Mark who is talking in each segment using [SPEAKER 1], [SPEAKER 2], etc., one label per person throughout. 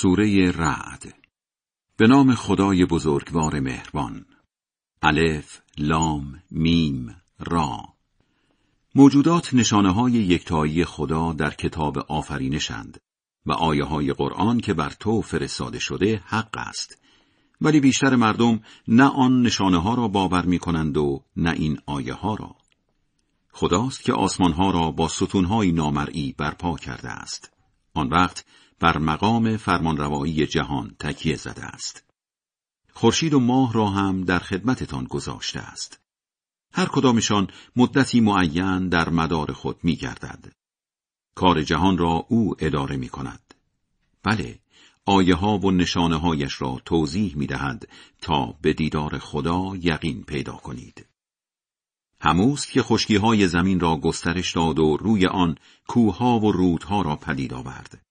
[SPEAKER 1] سوره رعد. به نام خدای بزرگوار مهربان. الف لام میم را. موجودات نشانه های یکتایی خدا در کتاب آفرینشند و آیه های قرآن که بر تو فرستاده شده حق است. ولی بیشتر مردم نه آن نشانه ها را باور می کنند و نه این آیه ها را. خداست که آسمان ها را با ستون های نامرئی برپا کرده است. آن وقت بر مقام فرمانروایی جهان تکیه زده است. خورشید و ماه را هم در خدمتتان گذاشته است. هر کدامشان مدتی معین در مدار خود می گردد. کار جهان را او اداره می کند. بله، آیه ها و نشانه هایش را توضیح می دهد تا به دیدار خدا یقین پیدا کنید. هموست که خشکی های زمین را گسترش داد و روی آن کوها و رودها را پدید آورد.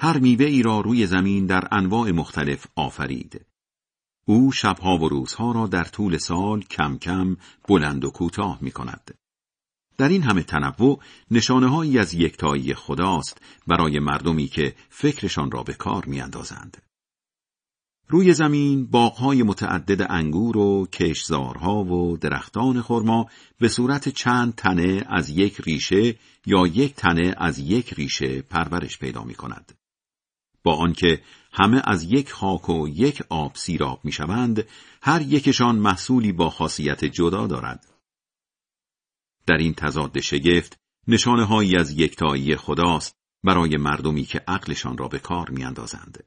[SPEAKER 1] هر میوه ای را روی زمین در انواع مختلف آفرید. او شبها و روزها را در طول سال کم کم بلند و کوتاه می کند. در این همه تنوع نشانه از یکتایی خداست برای مردمی که فکرشان را به کار می اندازند. روی زمین باغهای متعدد انگور و کشزارها و درختان خرما به صورت چند تنه از یک ریشه یا یک تنه از یک ریشه پرورش پیدا می کند. با آنکه همه از یک خاک و یک آب سیراب می‌شوند هر یکشان محصولی با خاصیت جدا دارد. در این تضاد شگفت نشانه هایی از یکتایی خداست برای مردمی که عقلشان را به کار میاندازند.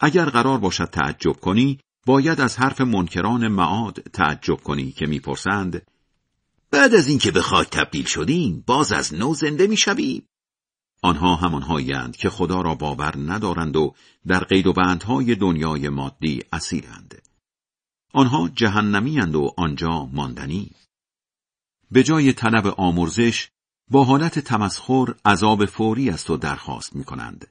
[SPEAKER 1] اگر قرار باشد تعجب کنی باید از حرف منکران معاد تعجب کنی که می‌پرسند بعد از اینکه به خاک تبدیل شدیم باز از نو زنده می‌شویم؟ آنها همانهایند که خدا را باور ندارند و در قید و بندهای دنیای مادی اسیرند. آنها جهنمیند و آنجا ماندنی. به جای طلب آمرزش با حالت تمسخر عذاب فوری است و درخواست می کنند.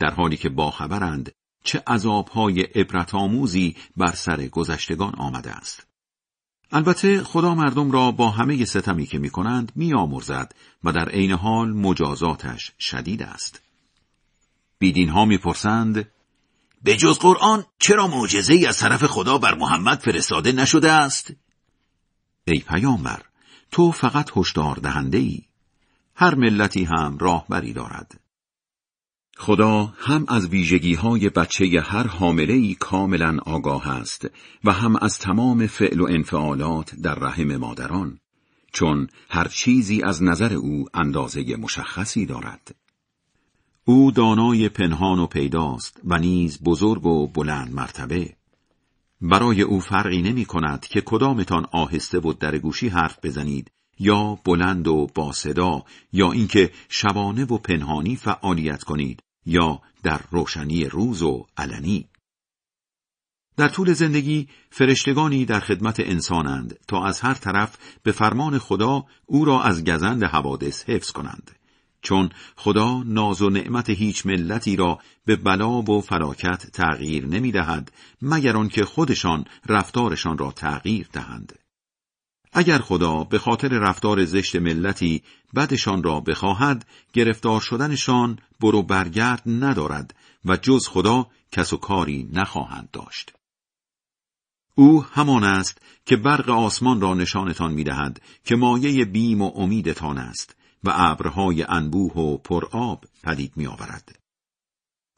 [SPEAKER 1] در حالی که باخبرند چه عذابهای عبرت آموزی بر سر گذشتگان آمده است. البته خدا مردم را با همه ستمی که می کنند می آمرزد و در عین حال مجازاتش شدید است. بیدین ها می پرسند به جز قرآن چرا معجزه از طرف خدا بر محمد فرستاده نشده است؟ ای پیامبر تو فقط هشدار دهنده ای. هر ملتی هم راهبری دارد. خدا هم از ویژگی های بچه هر حامله ای کاملا آگاه است و هم از تمام فعل و انفعالات در رحم مادران چون هر چیزی از نظر او اندازه مشخصی دارد. او دانای پنهان و پیداست و نیز بزرگ و بلند مرتبه. برای او فرقی نمی کند که کدامتان آهسته و درگوشی حرف بزنید یا بلند و با صدا یا اینکه شبانه و پنهانی فعالیت کنید. یا در روشنی روز و علنی. در طول زندگی فرشتگانی در خدمت انسانند تا از هر طرف به فرمان خدا او را از گزند حوادث حفظ کنند. چون خدا ناز و نعمت هیچ ملتی را به بلا و فلاکت تغییر نمی دهد مگر آنکه خودشان رفتارشان را تغییر دهند. اگر خدا به خاطر رفتار زشت ملتی بدشان را بخواهد گرفتار شدنشان برو برگرد ندارد و جز خدا کس و کاری نخواهند داشت. او همان است که برق آسمان را نشانتان می دهد که مایه بیم و امیدتان است و ابرهای انبوه و پرآب پدید می آورد.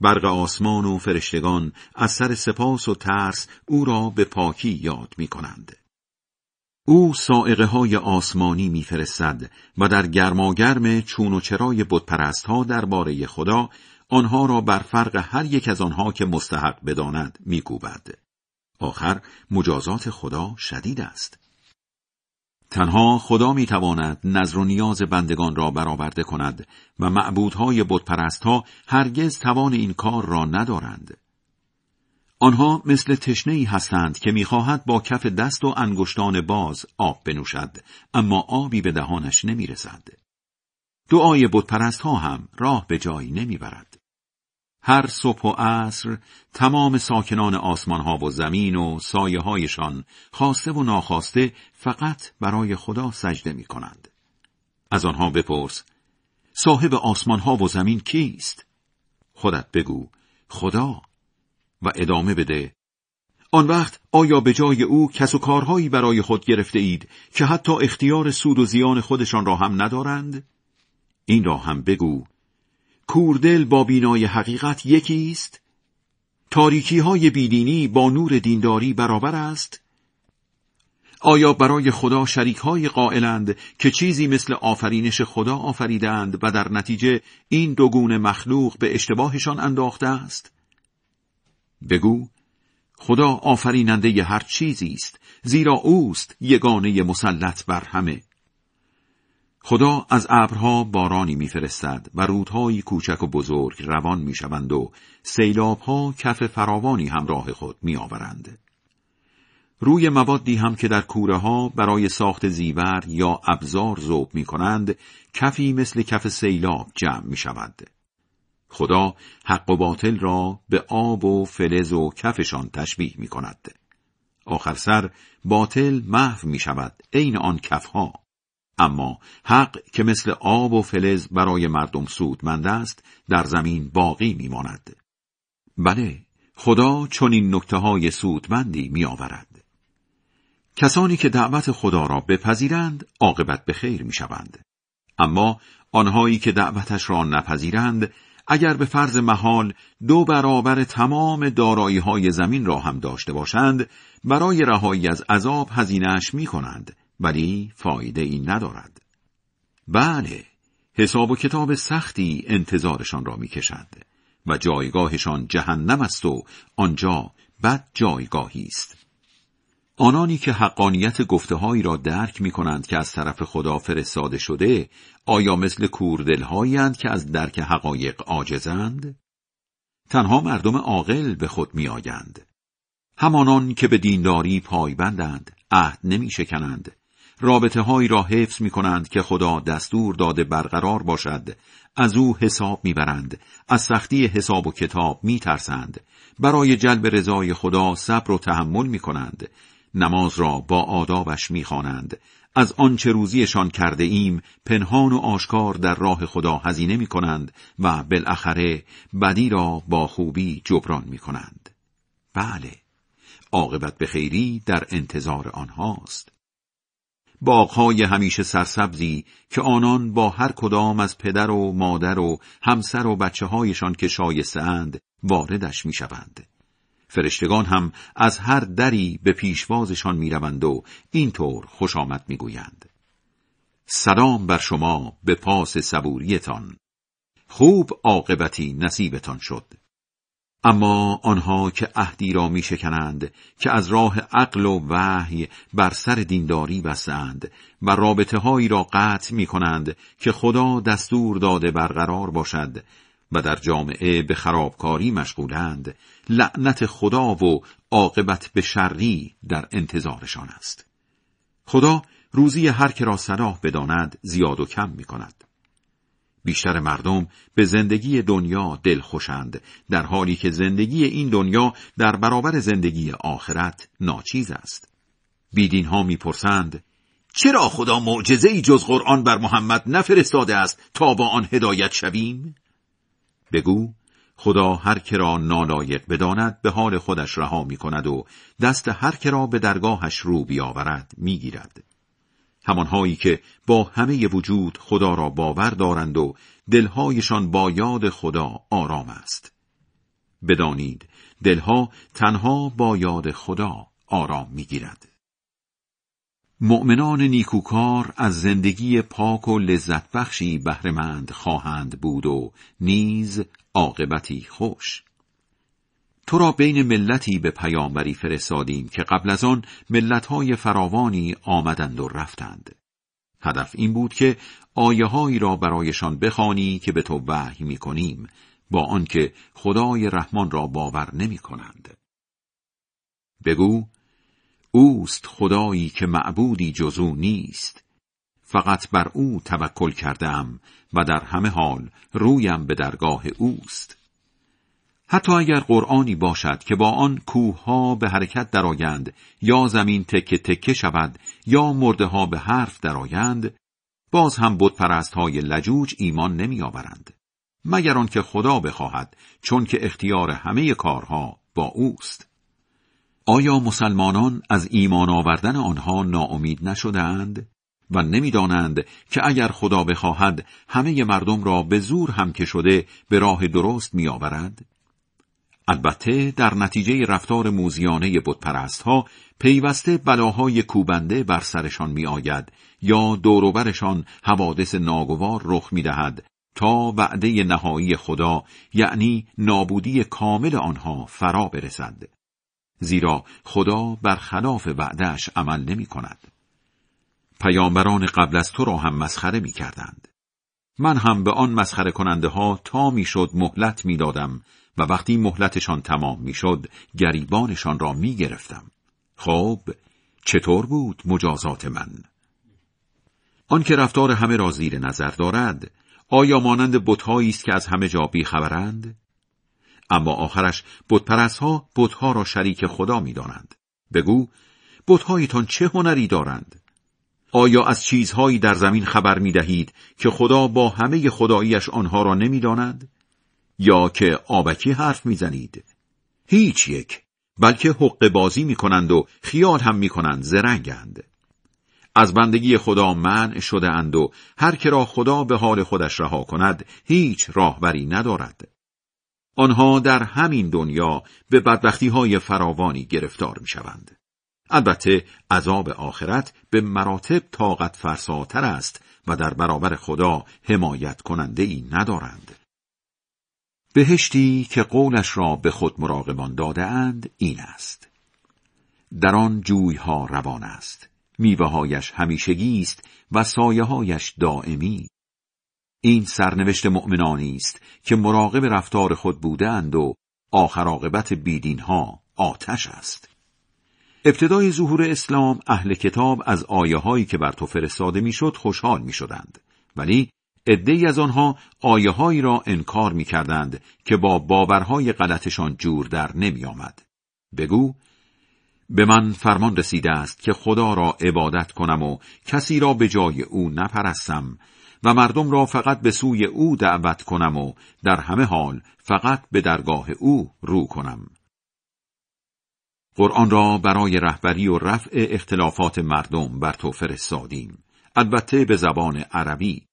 [SPEAKER 1] برق آسمان و فرشتگان از سر سپاس و ترس او را به پاکی یاد می کنند. او سائقه های آسمانی میفرستد و در گرماگرم چون و چرای بتپرست ها درباره خدا آنها را بر فرق هر یک از آنها که مستحق بداند میکوبد. آخر مجازات خدا شدید است. تنها خدا می‌تواند نظر و نیاز بندگان را برآورده کند و معبودهای بتپرست ها هرگز توان این کار را ندارند. آنها مثل تشنهی هستند که می‌خواهد با کف دست و انگشتان باز آب بنوشد اما آبی به دهانش نمی‌رسد. دعای بتپرست ها هم راه به جایی نمی‌برد. هر صبح و عصر تمام ساکنان آسمان ها و زمین و سایه هایشان خواسته و ناخواسته فقط برای خدا سجده می کنند. از آنها بپرس صاحب آسمان ها و زمین کیست؟ خودت بگو خدا و ادامه بده آن وقت آیا به جای او کس و کارهایی برای خود گرفته اید که حتی اختیار سود و زیان خودشان را هم ندارند؟ این را هم بگو کوردل با بینای حقیقت یکی است؟ تاریکی های بیدینی با نور دینداری برابر است؟ آیا برای خدا شریک های قائلند که چیزی مثل آفرینش خدا آفریدند و در نتیجه این دوگون مخلوق به اشتباهشان انداخته است؟ بگو خدا آفریننده هر چیزی است زیرا اوست یگانه مسلط بر همه خدا از ابرها بارانی میفرستد و رودهایی کوچک و بزرگ روان می‌شوند و سیلابها کف فراوانی همراه خود میآورند روی موادی هم که در کوره ها برای ساخت زیور یا ابزار ذوب می کنند کفی مثل کف سیلاب جمع می شود. خدا حق و باطل را به آب و فلز و کفشان تشبیه می کند. آخر سر باطل محو می شود عین آن کفها. اما حق که مثل آب و فلز برای مردم سودمند است در زمین باقی می ماند. بله خدا چون این نکته های سودمندی می آورد. کسانی که دعوت خدا را بپذیرند عاقبت به خیر می شوند. اما آنهایی که دعوتش را نپذیرند اگر به فرض محال دو برابر تمام دارایی های زمین را هم داشته باشند برای رهایی از عذاب هزینهش می کنند ولی فایده این ندارد. بله حساب و کتاب سختی انتظارشان را می کشند و جایگاهشان جهنم است و آنجا بد جایگاهی است. آنانی که حقانیت گفتههایی را درک می کنند که از طرف خدا فرستاده شده آیا مثل کوردلهایی که از درک حقایق عاجزند؟ تنها مردم عاقل به خود می آیند. همانان که به دینداری پایبندند، عهد نمی شکنند، رابطه هایی را حفظ می کنند که خدا دستور داده برقرار باشد، از او حساب می برند، از سختی حساب و کتاب می ترسند، برای جلب رضای خدا صبر و تحمل می کنند، نماز را با آدابش می‌خوانند از آنچه روزیشان کرده ایم پنهان و آشکار در راه خدا هزینه می کنند و بالاخره بدی را با خوبی جبران می کنند. بله، عاقبت به خیری در انتظار آنهاست. باغهای همیشه سرسبزی که آنان با هر کدام از پدر و مادر و همسر و بچه هایشان که شایسته اند واردش می شوند. فرشتگان هم از هر دری به پیشوازشان می‌روند و اینطور خوش آمد می‌گویند. سلام بر شما به پاس صبوریتان. خوب عاقبتی نصیبتان شد. اما آنها که عهدی را میشکنند که از راه عقل و وحی بر سر دینداری بستند و رابطه هایی را قطع می کنند که خدا دستور داده برقرار باشد و در جامعه به خرابکاری مشغولند لعنت خدا و عاقبت به شری در انتظارشان است. خدا روزی هر که را صلاح بداند زیاد و کم می کند بیشتر مردم به زندگی دنیا دل خوشند در حالی که زندگی این دنیا در برابر زندگی آخرت ناچیز است. بیدین ها می‌پرسند چرا خدا معجزه ای جز قرآن بر محمد نفرستاده است تا با آن هدایت شویم؟ بگو خدا هر که را نالایق بداند به حال خودش رها می کند و دست هر که را به درگاهش رو بیاورد می گیرد. همانهایی که با همه وجود خدا را باور دارند و دلهایشان با یاد خدا آرام است. بدانید دلها تنها با یاد خدا آرام می گیرد. مؤمنان نیکوکار از زندگی پاک و لذت بخشی بهرهمند خواهند بود و نیز عاقبتی خوش تو را بین ملتی به پیامبری فرستادیم که قبل از آن ملتهای فراوانی آمدند و رفتند هدف این بود که آیه را برایشان بخوانی که به تو وحی می کنیم با آنکه خدای رحمان را باور نمی کنند. بگو اوست خدایی که معبودی جزو نیست. فقط بر او توکل کردم و در همه حال رویم به درگاه اوست. حتی اگر قرآنی باشد که با آن کوهها به حرکت درآیند یا زمین تکه تکه شود یا مرده ها به حرف درآیند باز هم بت های لجوج ایمان نمی آورند مگر آنکه خدا بخواهد چون که اختیار همه کارها با اوست. آیا مسلمانان از ایمان آوردن آنها ناامید نشدند و نمی‌دانند که اگر خدا بخواهد همه مردم را به زور هم که شده به راه درست میآورد؟ البته در نتیجه رفتار موزیانه بتپرست ها پیوسته بلاهای کوبنده بر سرشان می آید یا دوروبرشان حوادث ناگوار رخ می دهد تا وعده نهایی خدا یعنی نابودی کامل آنها فرا برسد. زیرا خدا بر خلاف وعدهش عمل نمی کند پیامبران قبل از تو را هم مسخره می کردند من هم به آن مسخره کننده ها تا می شد مهلت می دادم و وقتی مهلتشان تمام می شد گریبانشان را می گرفتم خب چطور بود مجازات من؟ آنکه رفتار همه را زیر نظر دارد آیا مانند بتهایی است که از همه جا بیخبرند؟ اما آخرش ها بتها را شریک خدا می‌دانند. بگو بتهایتان چه هنری دارند؟ آیا از چیزهایی در زمین خبر می دهید که خدا با همه خداییش آنها را نمی‌داند؟ یا که آبکی حرف می‌زنید؟ هیچ یک بلکه حق بازی می کنند و خیال هم می کنند زرنگند. از بندگی خدا منع شده اند و هر که را خدا به حال خودش رها کند هیچ راهبری ندارد. آنها در همین دنیا به بدبختی های فراوانی گرفتار می شوند. البته عذاب آخرت به مراتب طاقت فرساتر است و در برابر خدا حمایت کننده ای ندارند. بهشتی که قولش را به خود مراقبان داده اند این است. در آن جویها روان است. میوههایش همیشگی است و سایههایش دائمی. این سرنوشت مؤمنانی است که مراقب رفتار خود بودند و آخر عاقبت بیدینها آتش است. ابتدای ظهور اسلام اهل کتاب از آیه هایی که بر تو فرستاده می‌شد خوشحال می شدند. ولی عدهای از آنها آیه هایی را انکار می کردند که با باورهای غلطشان جور در نمی آمد. بگو به من فرمان رسیده است که خدا را عبادت کنم و کسی را به جای او نپرستم و مردم را فقط به سوی او دعوت کنم و در همه حال فقط به درگاه او رو کنم. قرآن را برای رهبری و رفع اختلافات مردم بر تو فرستادیم. البته به زبان عربی.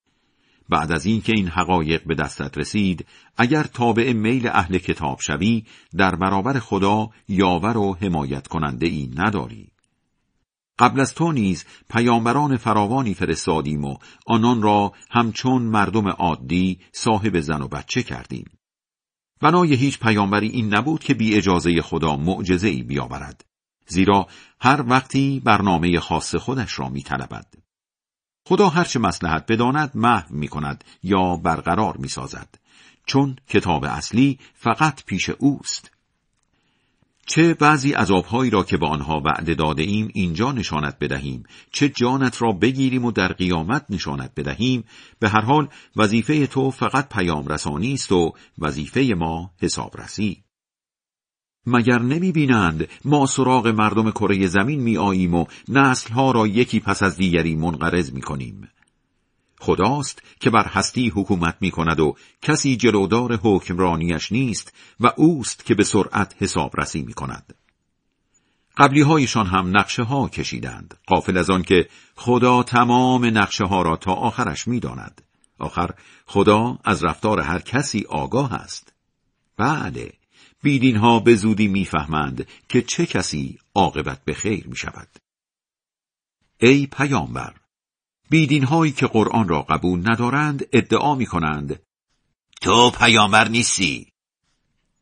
[SPEAKER 1] بعد از اینکه این حقایق به دستت رسید اگر تابع میل اهل کتاب شوی در برابر خدا یاور و حمایت کننده ای نداری. قبل از تو نیز پیامبران فراوانی فرستادیم و آنان را همچون مردم عادی صاحب زن و بچه کردیم. بنای هیچ پیامبری این نبود که بی اجازه خدا معجزه ای بیاورد زیرا هر وقتی برنامه خاص خودش را میطلبد. خدا هرچه مسلحت بداند محو می کند یا برقرار می سازد چون کتاب اصلی فقط پیش اوست. چه بعضی عذابهایی را که به آنها وعده داده ایم اینجا نشانت بدهیم. چه جانت را بگیریم و در قیامت نشانت بدهیم. به هر حال وظیفه تو فقط پیام رسانی است و وظیفه ما حسابرسی مگر نمی بینند ما سراغ مردم کره زمین می آییم و نسلها را یکی پس از دیگری منقرض می کنیم. خداست که بر هستی حکومت می کند و کسی جلودار حکمرانیش نیست و اوست که به سرعت حسابرسی می کند. قبلی هایشان هم نقشه ها کشیدند قافل از آن که خدا تمام نقشه ها را تا آخرش می داند. آخر خدا از رفتار هر کسی آگاه است. بله بیدین ها به زودی می‌فهمند که چه کسی عاقبت به خیر می شود. ای پیامبر بیدین هایی که قرآن را قبول ندارند ادعا می کنند
[SPEAKER 2] تو پیامبر نیستی.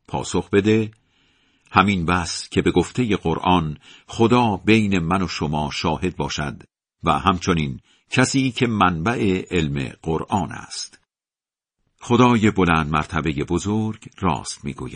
[SPEAKER 1] پاسخ بده همین بس که به گفته قرآن خدا بین من و شما شاهد باشد و همچنین کسی که منبع علم قرآن است. خدای بلند مرتبه بزرگ راست می‌گوید.